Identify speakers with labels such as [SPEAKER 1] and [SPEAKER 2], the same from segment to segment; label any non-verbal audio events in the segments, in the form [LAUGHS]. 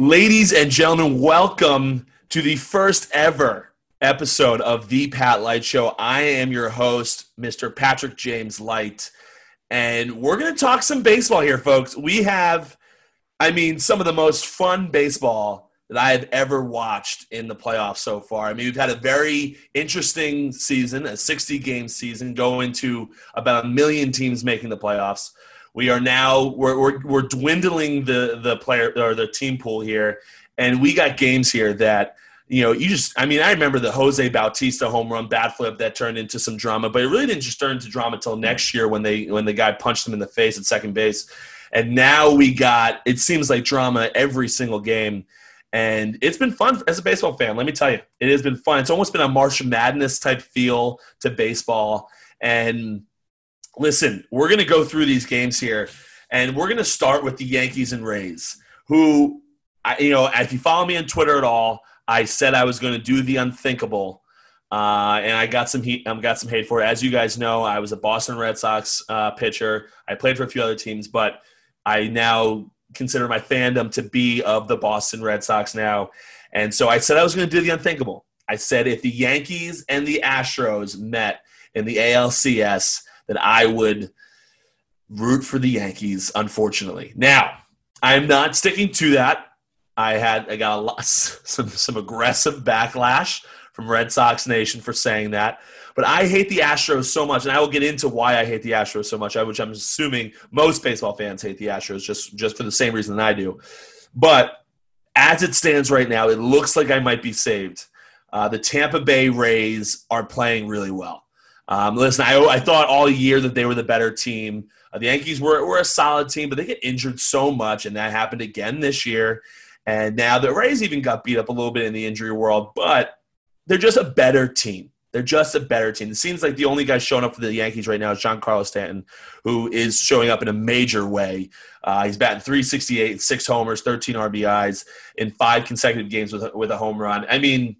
[SPEAKER 1] Ladies and gentlemen, welcome to the first ever episode of the Pat Light Show. I am your host, Mr. Patrick James Light, and we're going to talk some baseball here, folks. We have, I mean, some of the most fun baseball that I have ever watched in the playoffs so far. I mean, we've had a very interesting season, a 60 game season, going to about a million teams making the playoffs. We are now we're, we're, we're dwindling the the player or the team pool here, and we got games here that you know you just I mean I remember the Jose Bautista home run bat flip that turned into some drama, but it really didn't just turn into drama until next year when they when the guy punched him in the face at second base, and now we got it seems like drama every single game. And it's been fun as a baseball fan. Let me tell you, it has been fun. It's almost been a March Madness type feel to baseball. And listen, we're going to go through these games here, and we're going to start with the Yankees and Rays, who, I, you know, if you follow me on Twitter at all, I said I was going to do the unthinkable. Uh, and I got some heat. I um, got some hate for it. As you guys know, I was a Boston Red Sox uh, pitcher. I played for a few other teams, but I now consider my fandom to be of the Boston Red Sox now. And so I said I was going to do the unthinkable. I said if the Yankees and the Astros met in the ALCS, that I would root for the Yankees, unfortunately. Now, I'm not sticking to that. I had I got a lot, [LAUGHS] some some aggressive backlash from Red Sox Nation for saying that. But I hate the Astros so much, and I will get into why I hate the Astros so much, which I'm assuming most baseball fans hate the Astros just, just for the same reason that I do. But as it stands right now, it looks like I might be saved. Uh, the Tampa Bay Rays are playing really well. Um, listen, I, I thought all year that they were the better team. Uh, the Yankees were, were a solid team, but they get injured so much, and that happened again this year. And now the Rays even got beat up a little bit in the injury world, but they're just a better team. They're just a better team. It seems like the only guy showing up for the Yankees right now is Giancarlo Stanton, who is showing up in a major way. Uh, he's batting 368, six homers, 13 RBIs in five consecutive games with, with a home run. I mean,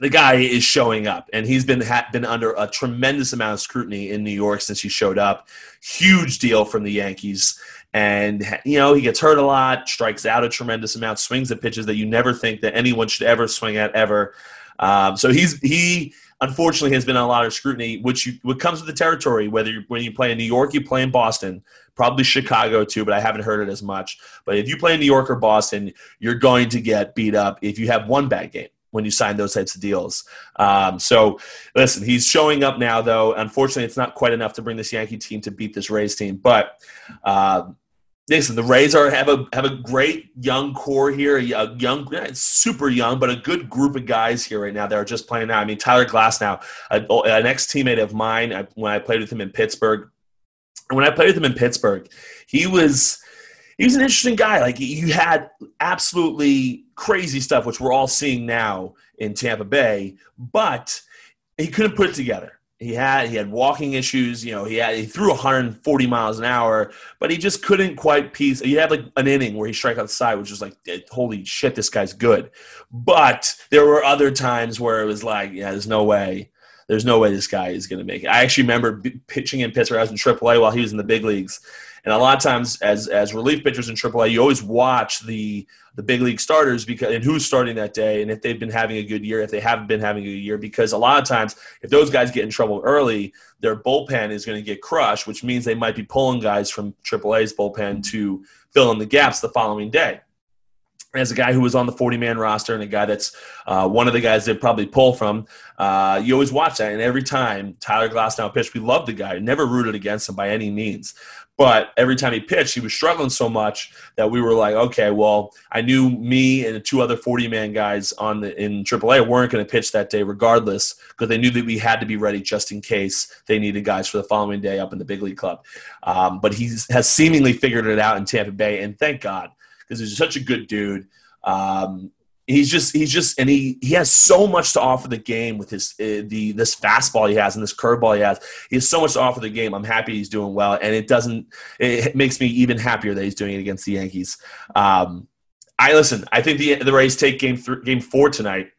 [SPEAKER 1] the guy is showing up, and he's been ha- been under a tremendous amount of scrutiny in New York since he showed up. Huge deal from the Yankees, and you know he gets hurt a lot, strikes out a tremendous amount, swings at pitches that you never think that anyone should ever swing at ever. Um, so he's he unfortunately has been a lot of scrutiny, which you, what comes with the territory. Whether you, when you play in New York, you play in Boston, probably Chicago too, but I haven't heard it as much. But if you play in New York or Boston, you're going to get beat up if you have one bad game when you sign those types of deals. Um, so, listen, he's showing up now, though. Unfortunately, it's not quite enough to bring this Yankee team to beat this Rays team. But uh, listen, the Rays are have a have a great young core here, a young, super young, but a good group of guys here right now that are just playing now. I mean, Tyler Glasnow, an ex teammate of mine, I, when I played with him in Pittsburgh. And when I played with him in Pittsburgh, he was he was an interesting guy. Like you had absolutely crazy stuff, which we're all seeing now in Tampa Bay, but he couldn't put it together. He had he had walking issues. You know, he had he threw 140 miles an hour, but he just couldn't quite piece. He had like an inning where he struck out the side, which was like, eh, holy shit, this guy's good. But there were other times where it was like, yeah, there's no way there's no way this guy is going to make it. I actually remember pitching in Pittsburgh. I was in AAA while he was in the big leagues, and a lot of times, as as relief pitchers in AAA, you always watch the the big league starters because and who's starting that day, and if they've been having a good year, if they haven't been having a good year, because a lot of times, if those guys get in trouble early, their bullpen is going to get crushed, which means they might be pulling guys from AAA's bullpen to fill in the gaps the following day as a guy who was on the 40 man roster and a guy that's uh, one of the guys they probably pull from, uh, you always watch that. And every time Tyler Glasnow pitched, we loved the guy, never rooted against him by any means. But every time he pitched, he was struggling so much that we were like, okay, well, I knew me and the two other 40 man guys on the in AAA weren't going to pitch that day regardless because they knew that we had to be ready just in case they needed guys for the following day up in the big league club. Um, but he has seemingly figured it out in Tampa Bay, and thank God because he's such a good dude. Um, he's just he's just and he he has so much to offer the game with his uh, the this fastball he has and this curveball he has. He has so much to offer the game. I'm happy he's doing well, and it doesn't it makes me even happier that he's doing it against the Yankees. Um, I listen. I think the the Rays take game th- game four tonight.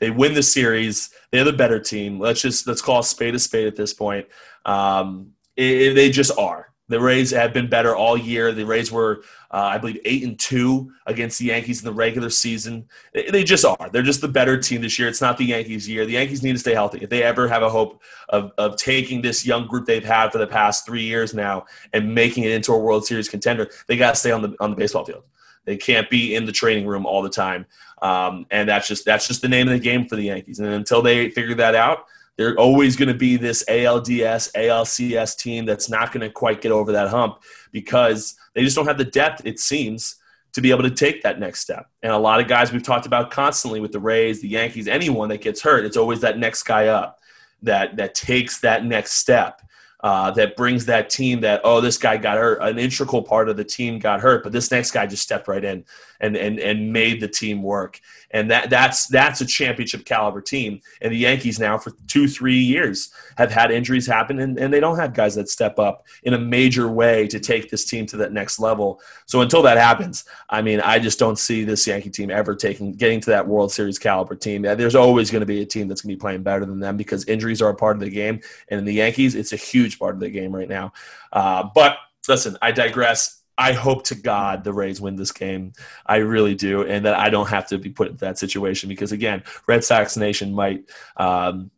[SPEAKER 1] They win the series. They're the better team. Let's just let's call a spade a spade at this point. Um, it, it, they just are The Rays have been better all year. The Rays were, uh, I believe, eight and two against the Yankees in the regular season. They, just are. They're just the better team this year. It's not the Yankees' year. The Yankees need to stay healthy. If they ever have a hope of, of taking this young group they've had for the past three years now and making it into a World Series contender, they got to stay on the on the baseball field. They can't be in the training room all the time, um, and that's just that's just the name of the game for the Yankees. And until they figure that out, they're always going to be this ALDS, ALCS team that's not going to quite get over that hump because they just don't have the depth, it seems, to be able to take that next step. And a lot of guys we've talked about constantly with the Rays, the Yankees, anyone that gets hurt, it's always that next guy up that that takes that next step uh, that brings that team that oh this guy got hurt an integral part of the team got hurt but this next guy just stepped right in and and and made the team work and that that's that's a championship caliber team. And the yankees now for two three years have had injuries happen and, and they don't have guys that step up in a major way to take this team to that next level. So until that happens i mean i just don't see this yankee team ever taking getting to that world series caliber team. There's always going to be a team that's going to be playing better than them because injuries are a part of the game. And in the yankees it's a huge part of the game right now. Uh, but listen i digress I hope to God the Rays win this game. I really do, and that I don't have to be put in that situation because again, Red Sox Nation might. Um,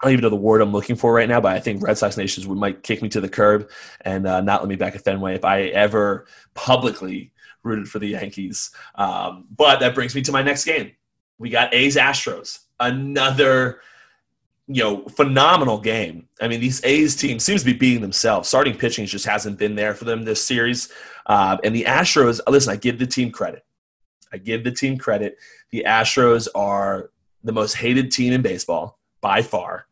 [SPEAKER 1] I don't even know the word I'm looking for right now, but I think Red Sox Nations would, might kick me to the curb and uh, not let me back at Fenway if I ever publicly rooted for the Yankees. Um, but that brings me to my next game. We got A's Astros, another you know, phenomenal game. I mean, these A's team seems to be beating themselves. Starting pitching just hasn't been there for them this series. Uh, and the Astros, listen, I give the team credit. I give the team credit. The Astros are the most hated team in baseball by far,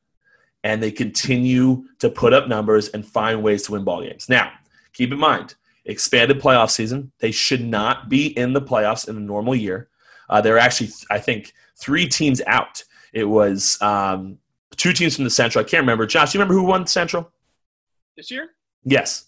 [SPEAKER 1] and they continue to put up numbers and find ways to win ball games. Now, keep in mind, expanded playoff season. They should not be in the playoffs in a normal year. Uh, there are actually, I think, three teams out. It was um, two teams from the Central. I can't remember. Josh, do you remember who won Central
[SPEAKER 2] this year?
[SPEAKER 1] Yes.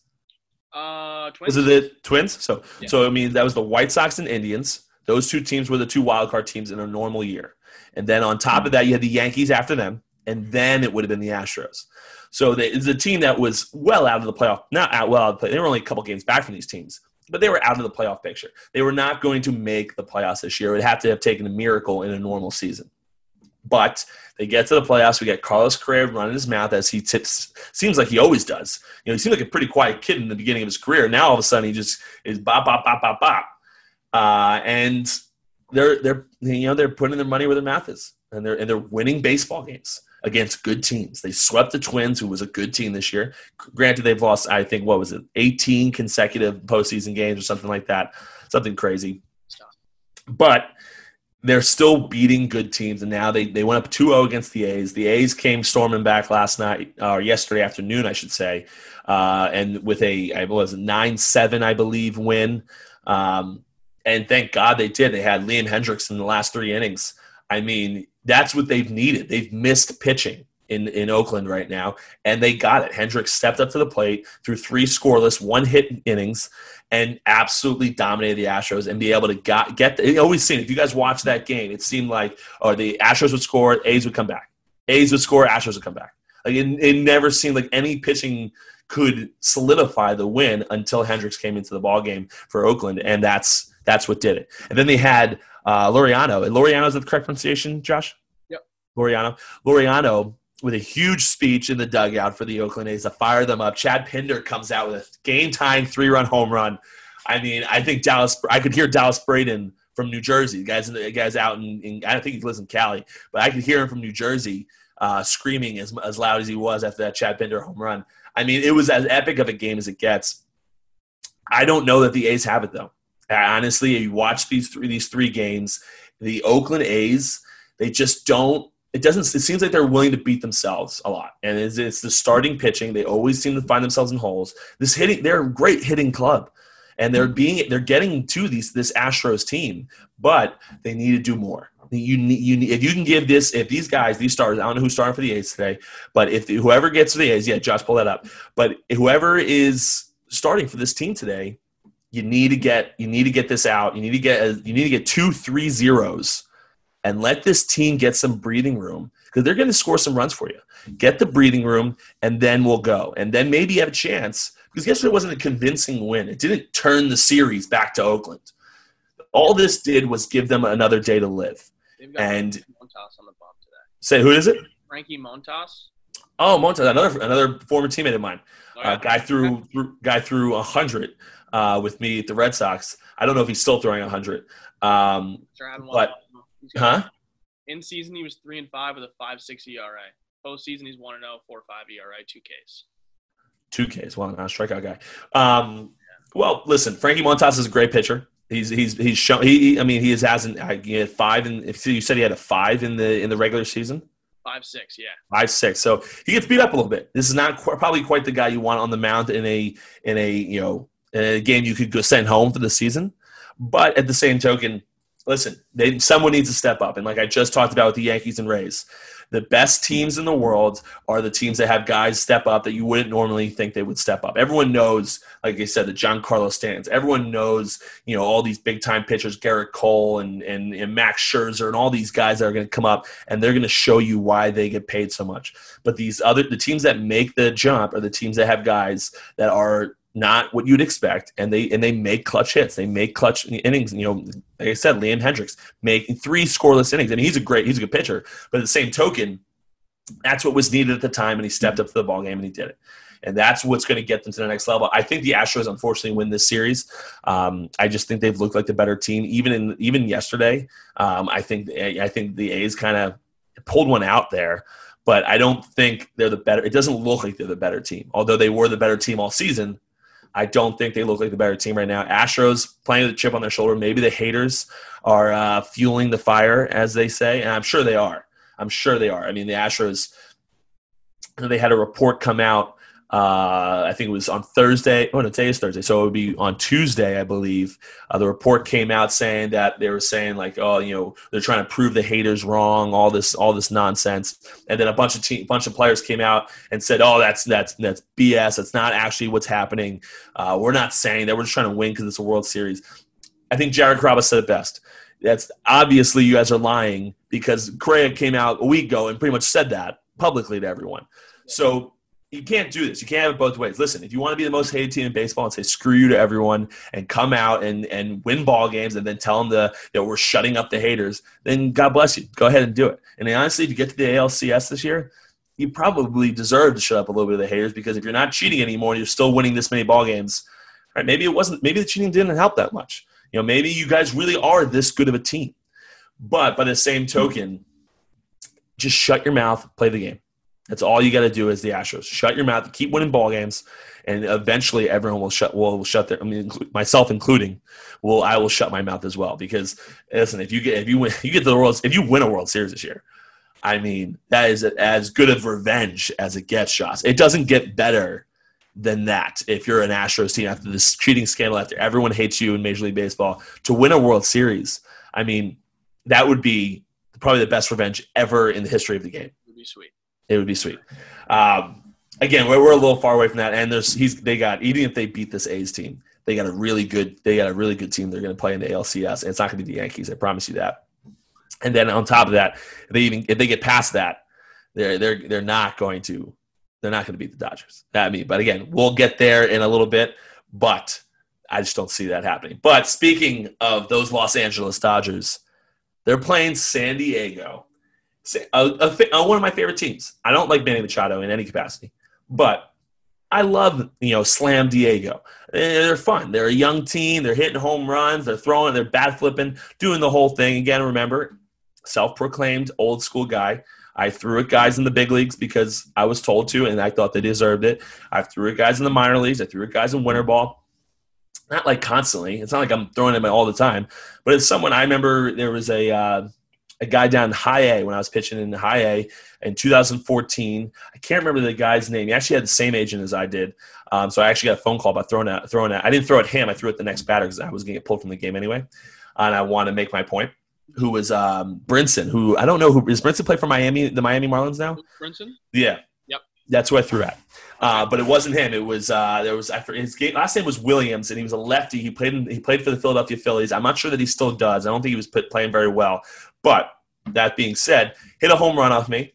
[SPEAKER 2] Uh, twins.
[SPEAKER 1] Was it the Twins? So, yeah. so I mean, that was the White Sox and Indians. Those two teams were the two wild card teams in a normal year. And then on top of that, you had the Yankees after them, and then it would have been the Astros. So it's a team that was well out of the playoff, not out well out of the play. They were only a couple games back from these teams, but they were out of the playoff picture. They were not going to make the playoffs this year. It would have to have taken a miracle in a normal season. But they get to the playoffs. We get Carlos Correa running his mouth as he tips. Seems like he always does. You know, he seemed like a pretty quiet kid in the beginning of his career. Now all of a sudden he just is bop bop bop bop bop, uh, and they're they're you know they're putting their money where their mouth is, and they're and they're winning baseball games against good teams. They swept the Twins, who was a good team this year. Granted, they've lost I think what was it, 18 consecutive postseason games or something like that, something crazy. But they're still beating good teams, and now they, they went up 2-0 against the A's. The A's came storming back last night, or yesterday afternoon, I should say, uh, and with a I was nine seven, I believe, win. Um, and thank God they did. They had Liam Hendriks in the last three innings. I mean, that's what they've needed. They've missed pitching in, in Oakland right now, and they got it. Hendriks stepped up to the plate through three scoreless, one hit innings, and absolutely dominated the Astros and be able to got, get. The, it always seemed if you guys watch that game, it seemed like or the Astros would score, A's would come back, A's would score, Astros would come back. Like it, it never seemed like any pitching could solidify the win until Hendriks came into the ball game for Oakland, and that's that's what did it. And then they had uh, Laureano, and Laureano is the correct pronunciation, Josh.
[SPEAKER 2] Yep.
[SPEAKER 1] Laureano. Laureano with a huge speech in the dugout for the Oakland A's to fire them up. Chad Pinder comes out with a game tying three run home run. I mean, I think Dallas, I could hear Dallas Braden from New Jersey. Guys, guys out in, in, I don't think he lives in Cali, but I could hear him from New Jersey uh, screaming as, as loud as he was after that Chad Pinder home run. I mean, it was as epic of a game as it gets. I don't know that the A's have it though. Honestly, you watch these three these three games, the Oakland A's, they just don't it doesn't it seems like they're willing to beat themselves a lot. And it's, it's, the starting pitching. They always seem to find themselves in holes. This hitting they're a great hitting club. And they're being they're getting to these this astros team but they need to do more. You need, you need, if you can give this if these guys these stars I don't know who's starting for the A's today but if whoever gets to the A's yeah Josh pull that up. But whoever is starting for this team today you need to get you need to get this out. You need to get you need to get two three zeros and let this team get some breathing room because they're going to score some runs for you. Get the breathing room, and then we'll go. And then maybe you have a chance because yesterday wasn't a convincing win. It didn't turn the series back to Oakland. All this did was give them another day to live. And-
[SPEAKER 2] Montas on the bump today.
[SPEAKER 1] Say, who is it?
[SPEAKER 2] Frankie Montas.
[SPEAKER 1] Oh, Montas, another another former teammate of mine.
[SPEAKER 2] Oh,
[SPEAKER 1] Uh, guy threw, threw guy threw a hundred uh, with me at the Red Sox. I don't know if he's still throwing a hundred. Um, but- huh?
[SPEAKER 2] In season, he was three and five with a five six ERA. Postseason, he's one and zero, four five ERA, two Ks.
[SPEAKER 1] Two Ks. Well, not a strikeout guy. Um, well, listen, Frankie Montas is a great pitcher. He's he's he's shown. He, I mean, he has hasn't. uh, He had five. If you said he had a five in the in the regular season,
[SPEAKER 2] Five six, yeah.
[SPEAKER 1] five six. So he gets beat up a little bit. This is not qu- probably quite the guy you want on the mound in a in a you know in a game you could go send home for the season. But at the same token, listen, they, someone needs to step up. And like I just talked about with the Yankees and Rays, the best teams in the world are the teams that have guys step up that you wouldn't normally think they would step up. Everyone knows, like I said, the Giancarlo Stans. Everyone knows, you know, all these big time pitchers, Gerrit Cole and, and, and Max Scherzer and all these guys that are going to come up and they're going to show you why they get paid so much. But these other, the teams that make the jump are the teams that have guys that are not what you'd expect, and they and they make clutch hits. They make clutch innings. You know, like I said, Liam Hendriks making three scoreless innings. Mean, he's a great, he's a good pitcher. But at the same token, that's what was needed at the time, and he stepped up to the ball game and he did it. And that's what's going to get them to the next level. I think the Astros unfortunately win this series. Um, I just think they've looked like the better team, even in even yesterday. Um, I think I think the A's kind of pulled one out there, but I don't think they're the better. It doesn't look like they're the better team, although they were the better team all season. I don't think they look like the better team right now. Astros playing with a chip on their shoulder. Maybe the haters are uh, fueling the fire, as they say, and I'm sure they are. I'm sure they are. I mean, the Astros. They had a report come out. Uh, I think it was on Thursday. Oh, no, today is Thursday, so it would be on Tuesday, I believe. Uh, the report came out saying that they were saying like, oh, you know, they're trying to prove the haters wrong, all this, all this nonsense. And then a bunch of team, bunch of players came out and said, oh, that's that's that's BS. That's not actually what's happening. Uh, we're not saying that. We're just trying to win because it's a World Series. I think Jared Carrabis said it best. That's obviously you guys are lying because Correa came out a week ago and pretty much said that publicly to everyone. So you can't do this. You can't have it both ways. Listen, if you want to be the most hated team in baseball and say screw you to everyone and come out and, and win ball games and then tell them the, that we're shutting up the haters, then God bless you. Go ahead and do it. And honestly, if you get to the ALCS this year, you probably deserve to shut up a little bit of the haters because if you're not cheating anymore and you're still winning this many ball games, right? Maybe it wasn't. Maybe the cheating didn't help that much. You know, maybe you guys really are this good of a team. But by the same token, just shut your mouth, play the game. That's all you got to do as the Astros. Shut your mouth, keep winning ball games, and eventually everyone will shut. Will, will shut their. I mean, inclu- myself including. Will I will shut my mouth as well because listen, if you get if you win [LAUGHS] you get the world if you win a World Series this year, I mean that is as good of revenge as it gets. Shots. It doesn't get better than that if you're an Astros team after this cheating scandal, after everyone hates you in Major League Baseball to win a World Series. I mean, that would be probably the best revenge ever in the history of the game.
[SPEAKER 2] Would be sweet.
[SPEAKER 1] It would be sweet. Um, again, we're, we're a little far away from that, and there's he's they got even if they beat this A's team, they got a really good they got a really good team. They're going to play in the ALCS, and it's not going to be the Yankees. I promise you that. And then on top of that, if they even if they get past that, they're they're they're not going to they're not going to beat the Dodgers. That me, but again, we'll get there in a little bit. But I just don't see that happening. But speaking of those Los Angeles Dodgers, they're playing San Diego a, a, uh, one of my favorite teams. I don't like Manny Machado in any capacity, but I love you know Slam Diego. Eh, They're fun. They're a young team. They're hitting home runs. They're throwing. They're bat flipping, doing the whole thing. Again, remember, self-proclaimed old school guy. I threw at guys in the big leagues because I was told to, and I thought they deserved it. I threw at guys in the minor leagues. I threw at guys in winter ball. Not like constantly. It's not like I'm throwing at them all the time, but it's someone I remember. There was a uh, a guy down in high A when I was pitching in high A in 2014. I can't remember the guy's name. He actually had the same agent as I did. Um, so I actually got a phone call about throwing at throwing at. I didn't throw at him. I threw at the next batter because I was going to get pulled from the game anyway, and I want to make my point. Who was um, Brinson? Who I don't know who is Brinson play for Miami, the Miami Marlins now?
[SPEAKER 2] Brinson?
[SPEAKER 1] Yeah.
[SPEAKER 2] Yep.
[SPEAKER 1] That's who I threw at. Uh, but it wasn't him. It was uh, there was his game, last name was Williams, and he was a lefty. He played in, he played for the Philadelphia Phillies. I'm not sure that he still does. I don't think he was put, playing very well. But that being said, hit a home run off me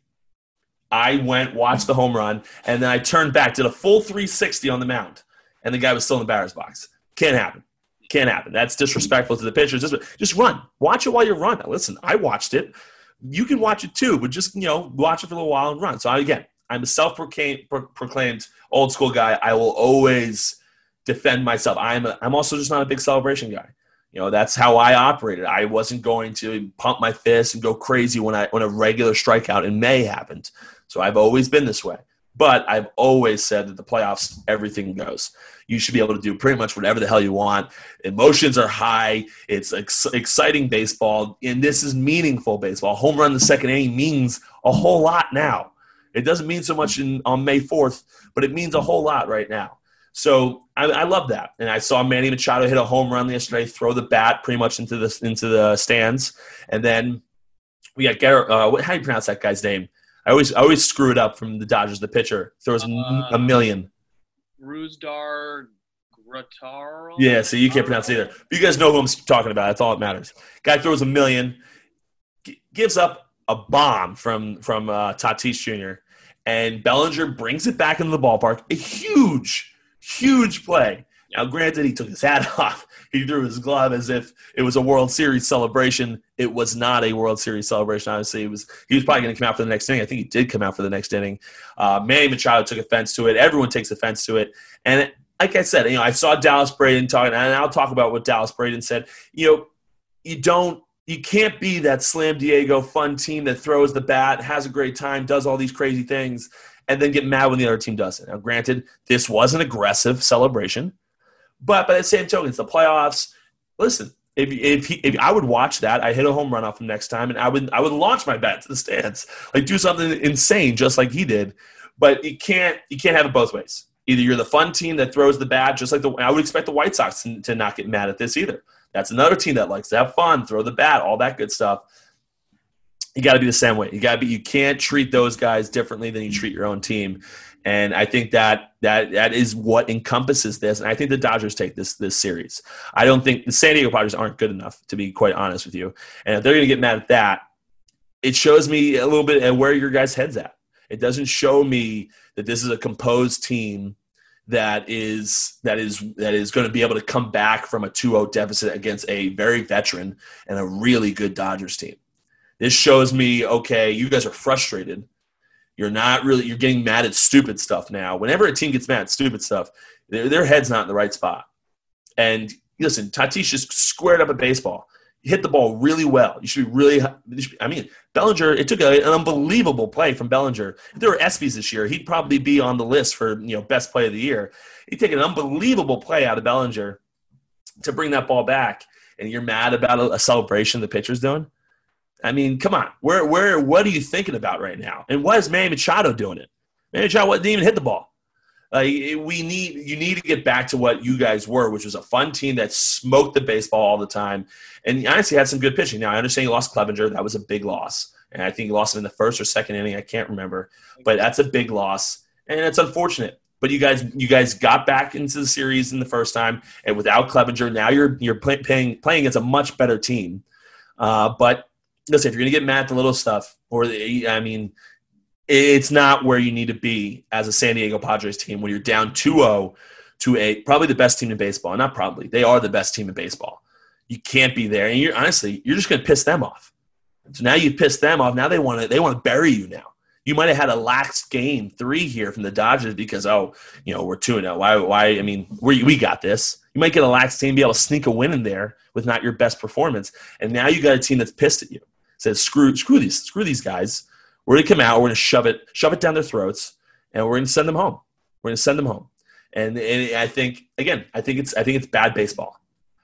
[SPEAKER 1] I went, watched the home run, and then I turned back, did a full 360 on the mound, and the guy was still in the batter's box. Can't happen. Can't happen. That's disrespectful to the pitchers. Just, just run. Watch it while you run. Listen, I watched it. You can watch it too, but just you know, watch it for a little while and run. So again, I'm a self-proclaimed old school guy. I will always defend myself. I'm a, I'm also just not a big celebration guy. You know, that's how I operated. I wasn't going to pump my fist and go crazy when I when a regular strikeout in May happened. So I've always been this way. But I've always said that the playoffs, everything goes. You should be able to do pretty much whatever the hell you want. Emotions are high. It's ex- exciting baseball, and this is meaningful baseball. Home run the second inning means a whole lot now. It doesn't mean so much in, on May 4th, but it means a whole lot right now. So I, I, love that, and I saw Manny Machado hit a home run yesterday, throw the bat pretty much into the into the stands, and then we got Garrett. Uh, how do you pronounce that guy's name? I always I always screw it up from the Dodgers. The pitcher throws uh, a million.
[SPEAKER 2] Ruzdar Graterol.
[SPEAKER 1] Yeah, so you can't pronounce it either. But you guys know who I'm talking about. That's all that matters. Guy throws a million, g- gives up a bomb from from uh, Tatis Jr. and Bellinger brings it back into the ballpark. A huge, huge play. Now, granted, he took his hat [LAUGHS] off. He threw his glove as if it was a World Series celebration. It was not a World Series celebration. Obviously, it was. He was probably going to come out for the next inning. I think he did come out for the next inning. Uh, Manny Machado took offense to it. Everyone takes offense to it. And it, like I said, you know, I saw Dallas Braden talking, and I'll talk about what Dallas Braden said. You know, you don't you can't be that slam Diego fun team that throws the bat, has a great time, does all these crazy things, and then get mad when the other team does it. Now, granted, this was an aggressive celebration. But by the same token, it's the playoffs. Listen, if if, he, if I would watch that, I hit a home run off him next time, and I would I would launch my bat to the stands, like do something insane, just like he did. But you can't you can't have it both ways. Either you're the fun team that throws the bat, just like the I would expect the White Sox to not get mad at this either. That's another team that likes to have fun, throw the bat, all that good stuff. You got to be the same way. You got to be. You can't treat those guys differently than you treat your own team. And I think that that that is what encompasses this. And I think the Dodgers take this this series. I don't think the San Diego Padres aren't good enough to be quite honest with you. And if they're going to get mad at that, it shows me a little bit at where your guys' heads at. It doesn't show me that this is a composed team that is that is that is going to be able to come back from a 2-0 deficit against a very veteran and a really good Dodgers team. This shows me okay, you guys are frustrated you're not really you're getting mad at stupid stuff now. Whenever a team gets mad at stupid stuff, their, their head's not in the right spot. And listen, Tatis just squared up a baseball. He hit the ball really well. You should be really. Should be, I mean, Bellinger. It took a, an unbelievable play from Bellinger. If there were ESPYS this year, he'd probably be on the list for you know best play of the year. He'd take an unbelievable play out of Bellinger to bring that ball back. And you're mad about a celebration the pitcher's doing. I mean, come on. Where, where, what are you thinking about right now? And why is Manny Machado doing it? Manny Machado didn't even hit the ball. Uh, we need you need to get back to what you guys were, which was a fun team that smoked the baseball all the time, and honestly had some good pitching. Now I understand you lost Clevinger; that was a big loss, and I think you lost him in the first or second inning. I can't remember, but that's a big loss, and it's unfortunate. But you guys, you guys got back into the series in the first time, and without Clevinger, now you're you're play, playing playing against a much better team. Uh, but listen, if you're going to get mad at the little stuff, or the, I mean, it's not where you need to be as a San Diego Padres team when you're down 2-0 to a probably the best team in baseball. Not probably, they are the best team in baseball. You can't be there, and you're honestly, you're just going to piss them off. So now you've pissed them off. Now they want to they want to bury you now. You might have had a lax game three here from the Dodgers because oh, you know we're two and. Oh. Why? Why? I mean, we we got this. You might get a lax team, be able to sneak a win in there with not your best performance, and now you got a team that's pissed at you says screw screw these screw these guys. We're gonna come out. We're gonna shove it shove it down their throats, and we're gonna send them home. We're gonna send them home. And, and I think again, I think it's I think it's bad baseball.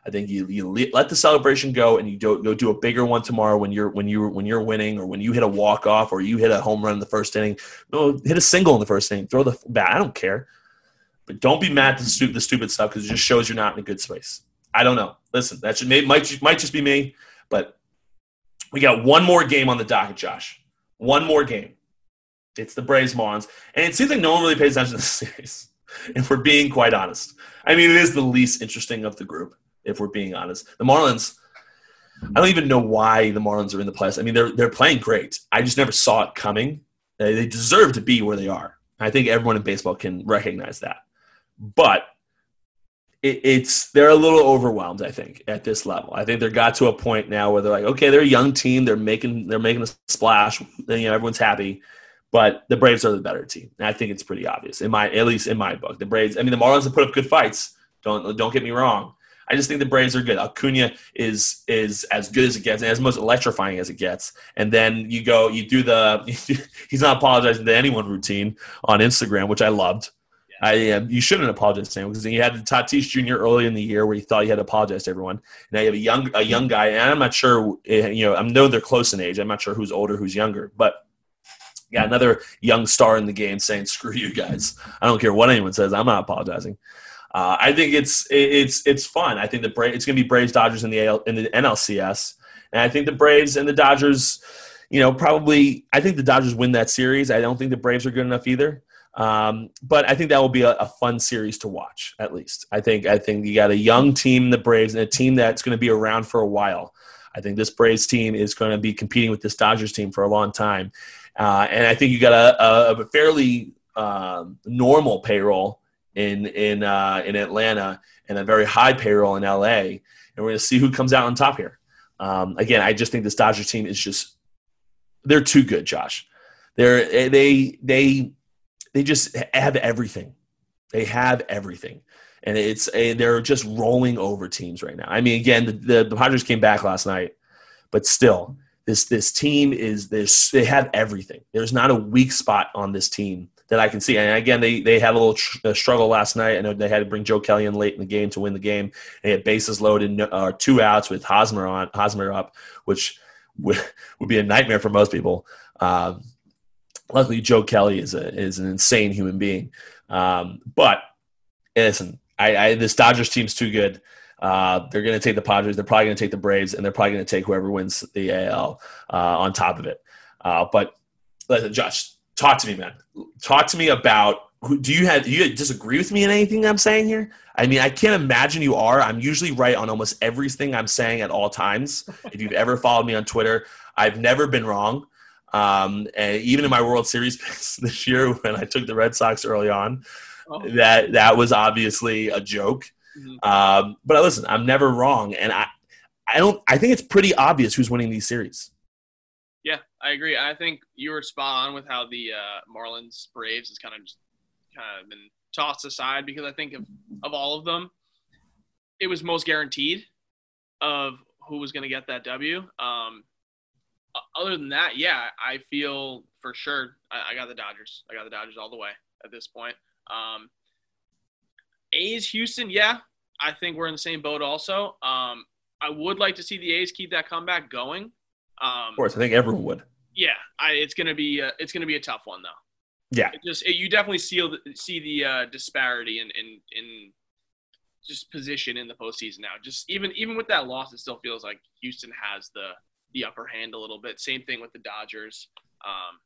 [SPEAKER 1] I think you, you let the celebration go and you do, go do a bigger one tomorrow when you're when you when you're winning or when you hit a walk off or you hit a home run in the first inning. No, hit a single in the first inning. Throw the bat. I don't care, but don't be mad at the, stu- the stupid stuff because it just shows you're not in a good space. I don't know. Listen, that should, might might just be me, but we got one more game on the docket, Josh. One more game. It's the Braves Marlins. And it seems like no one really pays attention to this [LAUGHS] series, if we're being quite honest. I mean, it is the least interesting of the group, if we're being honest. The Marlins, I don't even know why the Marlins are in the playoffs. I mean, they're, they're playing great. I just never saw it coming. They deserve to be where they are. I think everyone in baseball can recognize that. But it, it's they're a little overwhelmed. I think at this level, I think they're got to a point now where they're like, okay, they're a young team. They're making they're making a splash. You know, everyone's happy. But the Braves are the better team. And I think it's pretty obvious in my at least in my book. The Braves. I mean, the Marlins have put up good fights. Don't don't get me wrong. I just think the Braves are good. Acuna is is as good as it gets and as most electrifying as it gets. And then you go, you do the [LAUGHS] he's not apologizing to anyone routine on Instagram, which I loved. I um, you shouldn't apologize to because you had the Tatis Jr. early in the year where you thought you had to apologize to everyone. Now you have a young a young guy, and I'm not sure. Eh, you know, I know they're close in age. I'm not sure who's older, who's younger, but yeah, another young star in the game saying "screw you guys." I don't care what anyone says. I'm not apologizing. Uh, I think it's it's it's fun. I think the Bra- it's going to be Braves Dodgers in the AL, in the NLCS, and I think the Braves and the Dodgers. You know, probably I think the Dodgers win that series. I don't think the Braves are good enough either. Um, but I think that will be a, a, fun series to watch. At least I think I think you got a young team, the Braves, and a team that's going to be around for a while. I think this Braves team is going to be competing with this Dodgers team for a long time. Uh, and I think you got a, a fairly um, normal payroll in in uh, in Atlanta and a very high payroll in LA, and we're going to see who comes out on top here. Um, again, I just think this Dodgers team is just they're too good, Josh. They're they they they just have everything. They have everything, and it's they're just rolling over teams right now. I mean, again, the, the, the Padres came back last night, but still, this this team is this they have everything. There's not a weak spot on this team that I can see. And again, they they had a little tr- struggle last night. I know they had to bring Joe Kelly in late in the game to win the game. They had bases loaded, uh, two outs with Hosmer on Hosmer up, which would, [LAUGHS] would be a nightmare for most people. Um, luckily, Joe Kelly is a is an insane human being. Um, but listen, I, I this Dodgers team's too good. Uh, they're going to take the Padres. They're probably going to take the Braves, and they're probably going to take whoever wins the AL uh, on top of it. Uh, but listen, Josh, talk to me, man. Talk to me about. Do you have do you disagree with me in anything I'm saying here? I mean, I can't imagine you are. I'm usually right on almost everything I'm saying at all times. if you've ever followed me on Twitter, I've never been wrong. Um, and even in my World Series [LAUGHS] picks this year, when I took the Red Sox early on, oh. that that was obviously a joke. Mm-hmm. Um, but listen, I'm never wrong, and I, I don't. I think it's pretty obvious who's winning these series.
[SPEAKER 2] Yeah, I agree. I think you were spot on with how the uh, Marlins Braves has kind of just kind of been tossed aside because I think of of all of them, it was most guaranteed of who was going to get that W. Um, other than that, yeah, I feel for sure I, I, got the Dodgers. I got the Dodgers all the way at this point. Um, A's Houston, yeah, I think we're in the same boat. Also, um, I would like to see the A's keep that comeback going. Um,
[SPEAKER 1] of course, I think everyone would.
[SPEAKER 2] Yeah, I, it's gonna be a, it's gonna be a tough one though.
[SPEAKER 1] Yeah,
[SPEAKER 2] it just it, you definitely see see the uh, disparity in, in in just position in the postseason now. Just even even with that loss, it still feels like Houston has the the upper hand a little bit. Same thing with the Dodgers. Um,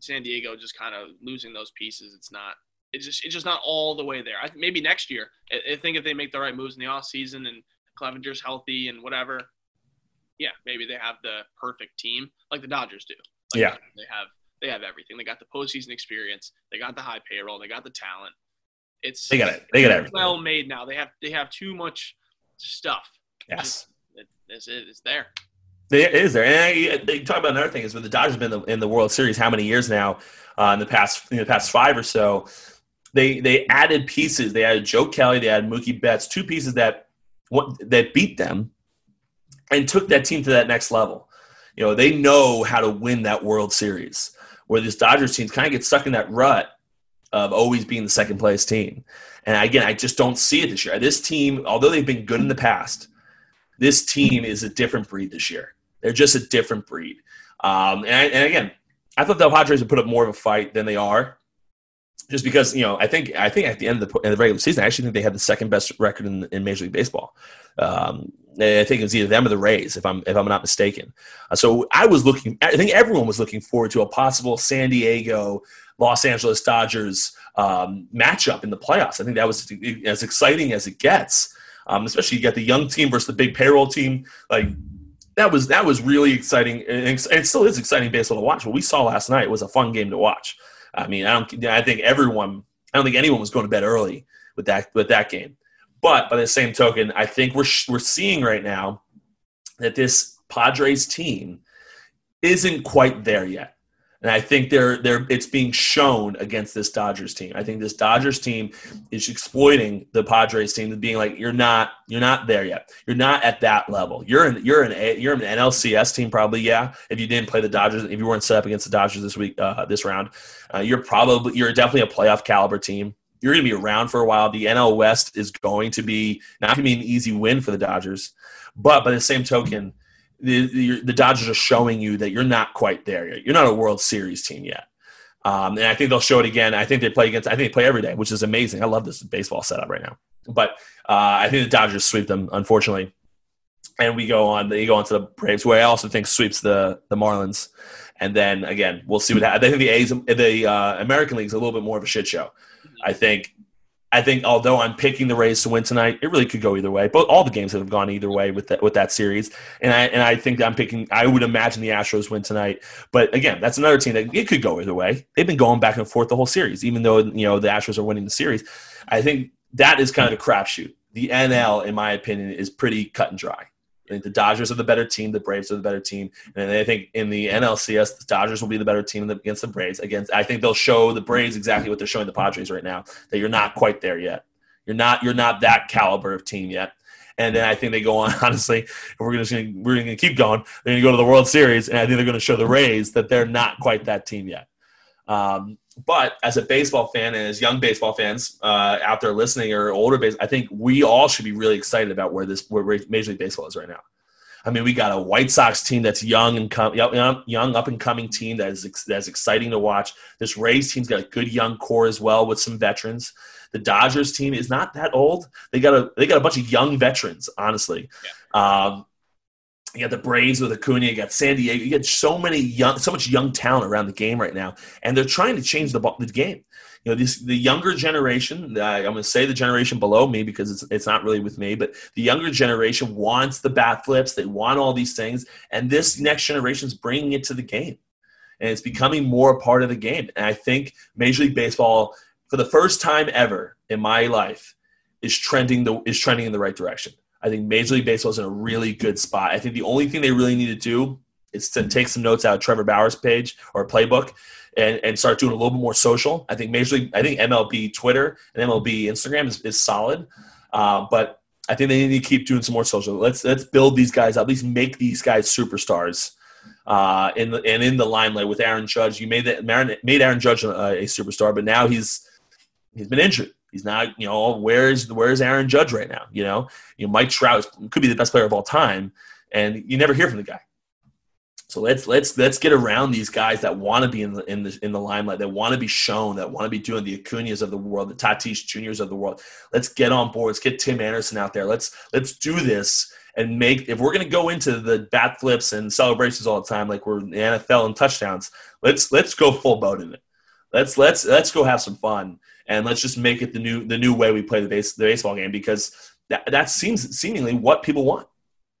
[SPEAKER 2] San Diego just kind of losing those pieces. It's not. It's just it's just not all the way there. I, maybe next year. I, I think if they make the right moves in the off season and Clevinger's healthy and whatever, yeah, maybe they have the perfect team like the Dodgers do. Like
[SPEAKER 1] yeah,
[SPEAKER 2] they have they have everything. They got the postseason experience. They got the high payroll. They got the talent. It's
[SPEAKER 1] they got it. They got everything.
[SPEAKER 2] Well made now. They have they have too much stuff.
[SPEAKER 1] Yes, just,
[SPEAKER 2] it, it's, it's there.
[SPEAKER 1] There is there, and they talk about another thing is with the Dodgers have been in the, in the World Series how many years now? Uh, in the past, in the past five or so, they they added pieces. They added Joe Kelly, they added Mookie Betts, two pieces that that beat them and took that team to that next level. You know, they know how to win that World Series. Where this Dodgers team kind of gets stuck in that rut of always being the second place team. And again, I just don't see it this year. This team, although they've been good in the past, this team is a different breed this year. They're just a different breed. Um, and, and, again, I thought the Padres would put up more of a fight than they are, just because you know I think I think at the end of the, the regular season, I actually think they had the second best record in, in Major League Baseball. Um, I think it was either them or the Rays, if I'm if I'm not mistaken. Uh, so I was looking. I think everyone was looking forward to a possible San Diego, Los Angeles Dodgers um, matchup in the playoffs. I think that was as exciting as it gets um, especially you got the young team versus the big payroll team. Like that was that was really exciting, and it still is exciting baseball to watch. What we saw last night was a fun game to watch. I mean, I don't. I think everyone. I don't think anyone was going to bed early with that with that game. But by the same token, I think we're we're seeing right now that this Padres team isn't quite there yet. And I think they're they're it's being shown against this Dodgers team. I think this Dodgers team is exploiting the Padres team and being like, you're not you're not there yet. You're not at that level. You're in you're an you're an NLCS team probably yeah. If you didn't play the Dodgers, if you weren't set up against the Dodgers this week uh, this round, uh, you're probably you're definitely a playoff caliber team. You're going to be around for a while. The NL West is going to be not going to be an easy win for the Dodgers, but by the same token the, the, Dodgers are showing you that you're not quite there yet. You're not a World Series team yet. Um, and I think they'll show it again. I think they play against. I think they play every day, which is amazing. I love this baseball setup right now. But uh, I think the Dodgers sweep them, unfortunately. And we go on. They go on to the Braves, who I also think sweeps the the Marlins. And then again, we'll see what happens. I think the A's, the uh, American League is a little bit more of a shit show. I think I think although I'm picking the Rays to win tonight, it really could go either way. But all the games have gone either way with that with that series, and I and I think I'm picking. I would imagine the Astros win tonight. But again, that's another team that it could go either way. They've been going back and forth the whole series, even though you know the Astros are winning the series. I think that is kind of a crapshoot. The NL, in my opinion, is pretty cut and dry. I think the Dodgers are the better team. The Braves are the better team, and I think in the NLCS, the Dodgers will be the better team against the Braves. Against, I think they'll show the Braves exactly what they're showing the Padres right now. That you're not quite there yet. You're not. You're not that caliber of team yet. And then I think they go on. [LAUGHS] Honestly, we're just gonna we're gonna keep going. They're gonna go to the World Series, and I think they're gonna show the Rays that they're not quite that team yet. Um, but as a baseball fan and as young baseball fans uh, out there listening or older base, I think we all should be really excited about where this where Major League Baseball is right now. I mean, we got a White Sox team that's young and com- young, young up and coming team that is that's exciting to watch. This Rays team's got a good young core as well with some veterans. The Dodgers team is not that old. They got a they got a bunch of young veterans, honestly. Yeah. Um, you got the Braves with Acuna. You got San Diego. You got so many young, so much young talent around the game right now, and they're trying to change the, the game. You know, this, the younger generation. Uh, I'm going to say the generation below me because it's it's not really with me, but the younger generation wants the bat flips. They want all these things, and this next generation is bringing it to the game, and it's becoming more a part of the game. And I think Major League Baseball, for the first time ever in my life, is trending the is trending in the right direction. I think Major League Baseball is in a really good spot. I think the only thing they really need to do is to take some notes out of Trevor Bauer's page or playbook and, and start doing a little bit more social. I think Major League, I think MLB Twitter and MLB Instagram is, is solid, uh, but I think they need to keep doing some more social. Let's let's build these guys up. At least make these guys superstars. Uh, in the, and in the limelight with Aaron Judge, you made that made Aaron Judge a, a superstar, but now he's he's been injured. He's not, you know, where's where's Aaron Judge right now? You know, you know, Mike Trout could be the best player of all time, and you never hear from the guy. So let's let's let's get around these guys that want to be in the in the in the limelight, that want to be shown, that want to be doing the Acuna's of the world, the Tatis Juniors of the world. Let's get on board. Let's get Tim Anderson out there. Let's let's do this and make. If we're gonna go into the bat flips and celebrations all the time, like we're in the NFL and touchdowns, let's let's go full boat in it. Let's let's let's go have some fun and let's just make it the new the new way we play the base the baseball game because that that seems seemingly what people want.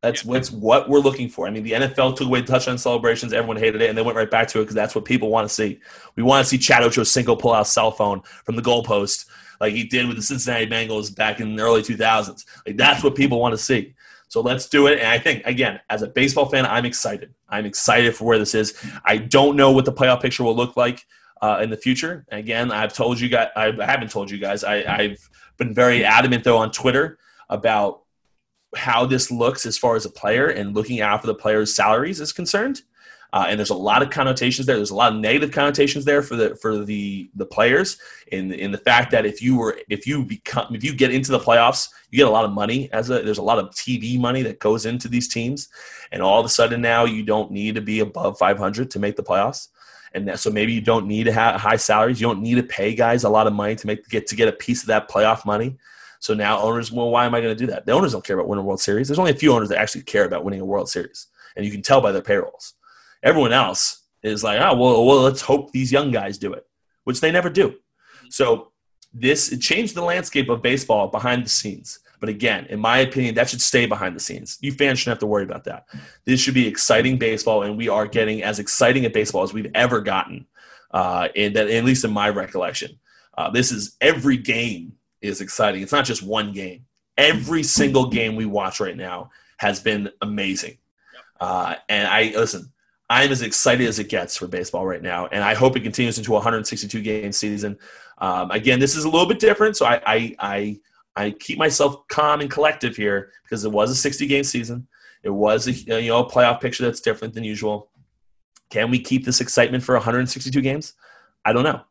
[SPEAKER 1] That's yeah. what's what we're looking for. I mean, the NFL took away the touchdown celebrations. Everyone hated it, and they went right back to it because that's what people want to see. We want to see Chad Ochocinco pull out cell phone from the goalpost like he did with the Cincinnati Bengals back in the early 2000s. Like that's what people want to see. So let's do it. And I think, again, as a baseball fan, I'm excited. I'm excited for where this is. I don't know what the playoff picture will look like uh, in the future. Again, I've told you guys, I haven't told you guys, I, I've been very adamant though on Twitter about how this looks as far as a player and looking out for the players' salaries is concerned. Uh, and there's a lot of connotations there. There's a lot of negative connotations there for the for the the players in in the fact that if you were if you become if you get into the playoffs, you get a lot of money as a there's a lot of TV money that goes into these teams, and all of a sudden now you don't need to be above 500 to make the playoffs and that, so maybe you don't need to have high salaries. You don't need to pay guys a lot of money to make get to get a piece of that playoff money. So now owners, well, why am I going to do that? The owners don't care about winning a World Series. There's only a few owners that actually care about winning a World Series, and you can tell by their payrolls. Everyone else is like, oh, well, well, let's hope these young guys do it, which they never do. So this it changed the landscape of baseball behind the scenes. But again, in my opinion, that should stay behind the scenes. You fans shouldn't have to worry about that. This should be exciting baseball, and we are getting as exciting a baseball as we've ever gotten, uh, in that at least in my recollection. Uh, this is every game is exciting. It's not just one game. Every single game we watch right now has been amazing. Uh, and I listen. I'm as excited as it gets for baseball right now, and I hope it continues into a 162 game season. Um, again, this is a little bit different, so I, I, I I keep myself calm and collective here because it was a 60 game season. It was a you know a playoff picture that's different than usual. Can we keep this excitement for 162 games? I don't know.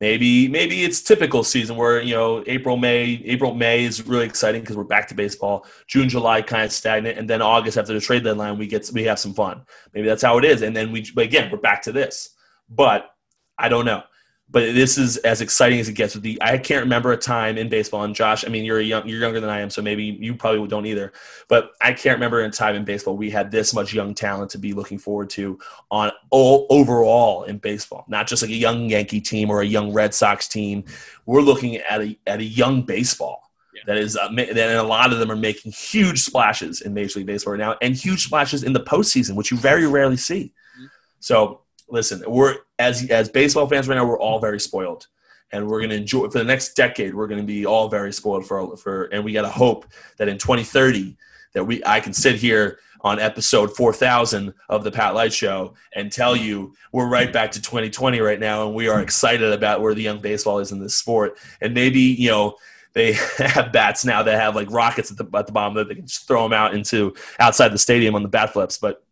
[SPEAKER 1] Maybe maybe it's typical season where you know April May April May is really exciting because we're back to baseball. June July kind of stagnant, and then August after the trade deadline we get we have some fun. Maybe that's how it is, and then we again we're back to this. But I don't know but this is as exciting as it gets with the i can't remember a time in baseball and josh i mean you're young you're younger than i am so maybe you probably don't either but i can't remember a time in baseball we had this much young talent to be looking forward to on all overall in baseball not just like a young yankee team or a young red sox team we're looking at a, at a young baseball yeah. that is uh, that a lot of them are making huge splashes in major league baseball right now and huge splashes in the postseason which you very rarely see mm-hmm. so listen, we're as as baseball fans right now, we're all very spoiled, and we're going to enjoy for the next decade. We're going to be all very spoiled for for, and we got to hope that in 2030 that we I can sit here on episode 4000 of the Pat Light Show and tell you we're right back to 2020 right now, and we are excited about where the young baseball is in this sport, and maybe you know they [LAUGHS] have bats now that have like rockets at the, at the bottom that they can just throw them out into outside the stadium on the bat flips. But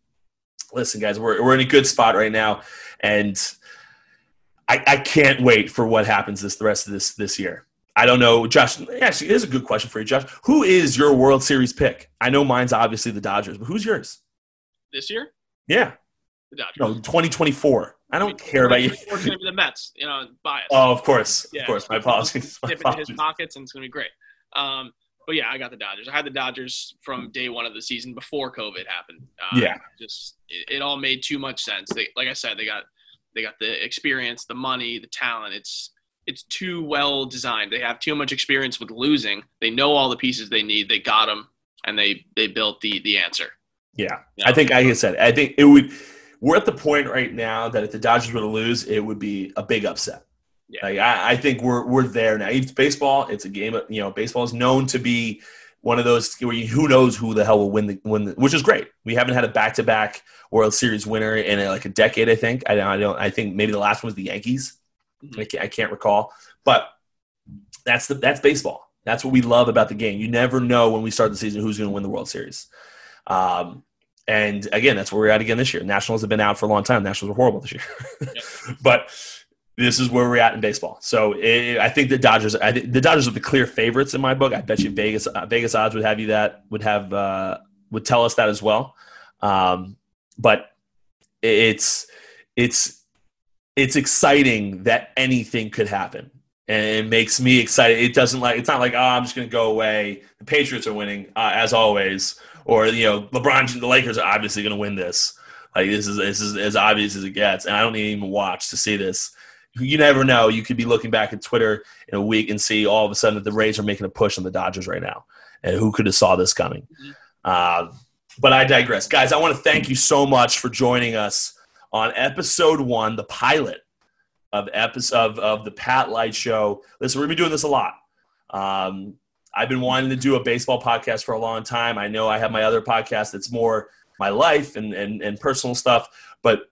[SPEAKER 1] listen, guys, we're, we're in a good spot right now. And I, I can't wait for what happens this the rest of this this year. I don't know, Josh. Actually, here's a good question for you, Josh. Who is your World Series pick? I know mine's obviously the Dodgers, but who's yours?
[SPEAKER 2] This year?
[SPEAKER 1] Yeah.
[SPEAKER 2] The Dodgers.
[SPEAKER 1] No, 2024. I don't I mean, care about you.
[SPEAKER 2] It's going to be the Mets. You know, bias.
[SPEAKER 1] Oh, of course, yeah. of course. My apologies.
[SPEAKER 2] My dip apologies. into his pockets, and it's going to be great. Um, but yeah, I got the Dodgers. I had the Dodgers from day one of the season before COVID happened.
[SPEAKER 1] Uh, yeah,
[SPEAKER 2] just it, it, all made too much sense. They, like I said, they got they got the experience, the money, the talent. It's it's too well designed. They have too much experience with losing. They know all the pieces they need. They got them, and they they built the the answer.
[SPEAKER 1] Yeah, you know? I think like I said, I think it would. We're at the point right now that if the Dodgers were to lose, it would be a big upset. Yeah. Like, I, I, think we're we're there now. It's baseball. It's a game. Of, you know, baseball is known to be one of those where you, who knows who the hell will win the win, the, which is great. We haven't had a back to back World Series winner in a, like a decade. I think. I, I, don't. I think maybe the last one was the Yankees. Mm-hmm. I, can't, I can't recall, but that's the that's baseball. That's what we love about the game. You never know when we start the season who's going to win the World Series. Um, and again, that's where we're at again this year. Nationals have been out for a long time. Nationals are horrible this year, [LAUGHS] but this is where we're at in baseball. So it, I think the Dodgers, I, the Dodgers are the clear favorites in my book. I bet you Vegas, uh, Vegas odds would have you that would have uh, would tell us that as well. Um, but it's it's it's exciting that anything could happen, and it makes me excited. It doesn't like it's not like oh I'm just going to go away. The Patriots are winning uh, as always, or you know LeBron, the Lakers are obviously going to win this. Like this is this is as obvious as it gets, and I don't even watch to see this you never know. You could be looking back at Twitter in a week and see all of a sudden that the Rays are making a push on the Dodgers right now. And who could have saw this coming? Uh, but I digress. Guys, I want to thank you so much for joining us on episode one, the pilot of episode of, of the Pat Light Show. Listen, we're gonna be doing this a lot. Um, I've been wanting to do a baseball podcast for a long time. I know I have my other podcast that's more my life and, and, and personal stuff, but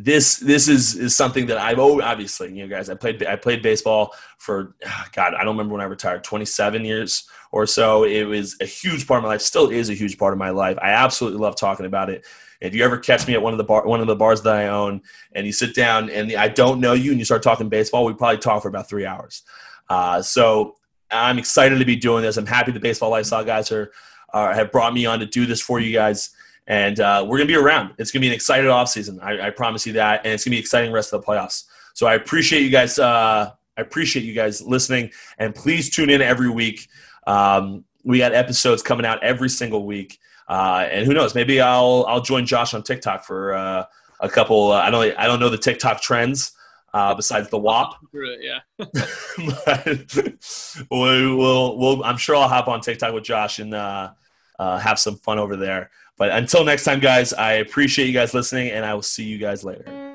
[SPEAKER 1] this this is is something that I've always, obviously you know guys I played I played baseball for [SIGHS] God I don't remember when I retired 27 years or so. It was a huge part of my life still is a huge part of my life. I absolutely love talking about it. If you ever catch me at one of the bar one of the bars that I own and you sit down and I don't know you and you start talking baseball we probably talk for about three hours. Uh, so I'm excited to be doing this. I'm happy the baseball lifestyle guys are, are have brought me on to do this for you guys and uh, we're going to be around. It's going to be an excited offseason. I, I promise you that. And it's going to be exciting rest of the playoffs. So I appreciate you guys. Uh, I appreciate you guys listening. And please tune in every week. Um, we got episodes coming out every single week. Uh, and who knows? Maybe I'll I'll join Josh on TikTok for uh, a couple. Uh, I don't I don't know the TikTok trends. uh, besides the WAP. [LAUGHS]
[SPEAKER 2] Yeah. [LAUGHS] [LAUGHS]
[SPEAKER 1] we will. We'll, I'm sure I'll hop on TikTok with Josh and uh, uh, have some fun over there. But until next time, guys, I appreciate you guys listening, and I will see you guys later.